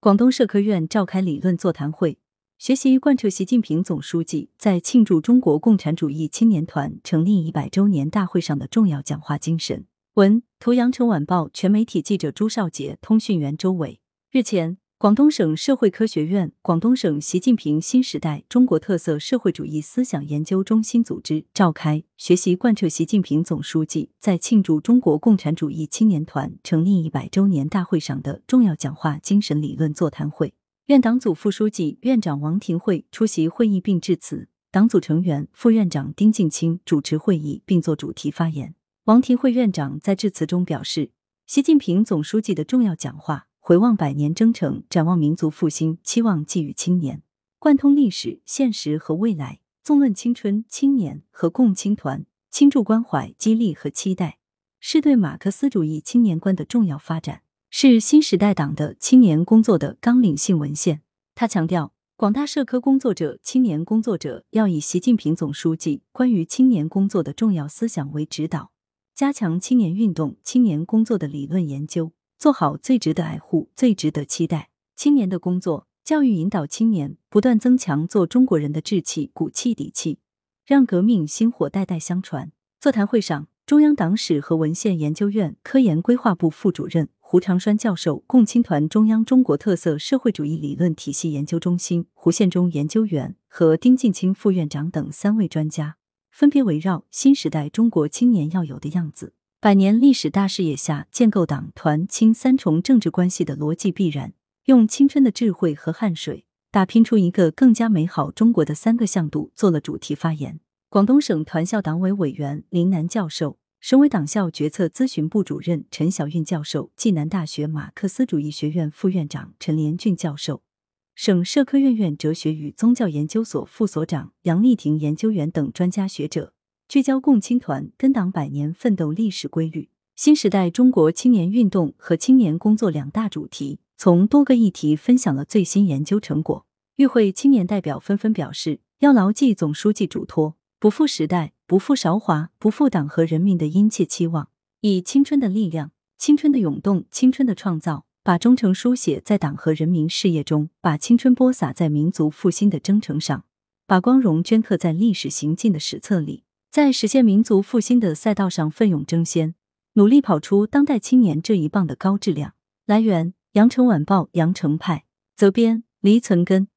广东社科院召开理论座谈会，学习贯彻习近平总书记在庆祝中国共产主义青年团成立一百周年大会上的重要讲话精神。文图：羊城晚报全媒体记者朱少杰，通讯员周伟。日前。广东省社会科学院、广东省习近平新时代中国特色社会主义思想研究中心组织召开学习贯彻习近平总书记在庆祝中国共产主义青年团成立一百周年大会上的重要讲话精神理论座谈会。院党组副书记、院长王廷慧出席会议并致辞，党组成员、副院长丁劲清主持会议并作主题发言。王廷慧院长在致辞中表示，习近平总书记的重要讲话。回望百年征程，展望民族复兴，期望寄予青年，贯通历史、现实和未来，纵论青春、青年和共青团，倾注关怀、激励和期待，是对马克思主义青年观的重要发展，是新时代党的青年工作的纲领性文献。他强调，广大社科工作者、青年工作者要以习近平总书记关于青年工作的重要思想为指导，加强青年运动、青年工作的理论研究。做好最值得爱护、最值得期待青年的工作，教育引导青年不断增强做中国人的志气、骨气、底气，让革命薪火代代相传。座谈会上，中央党史和文献研究院科研规划部副主任胡长栓教授、共青团中央中国特色社会主义理论体系研究中心胡宪忠研究员和丁进清副院长等三位专家，分别围绕新时代中国青年要有的样子。百年历史大视野下建构党团青三重政治关系的逻辑必然，用青春的智慧和汗水打拼出一个更加美好中国的三个向度做了主题发言。广东省团校党委委员林楠教授、省委党校决策咨询部主任陈小运教授、暨南大学马克思主义学院副院长陈连俊教授、省社科院院哲学与宗教研究所副所长杨丽婷研究员等专家学者。聚焦共青团跟党百年奋斗历史规律、新时代中国青年运动和青年工作两大主题，从多个议题分享了最新研究成果。与会青年代表纷纷表示，要牢记总书记嘱托，不负时代、不负韶华、不负党和人民的殷切期望，以青春的力量、青春的涌动、青春的创造，把忠诚书写在党和人民事业中，把青春播撒在民族复兴的征程上，把光荣镌刻在历史行进的史册里。在实现民族复兴的赛道上奋勇争先，努力跑出当代青年这一棒的高质量。来源：羊城晚报羊城派，责编：黎存根。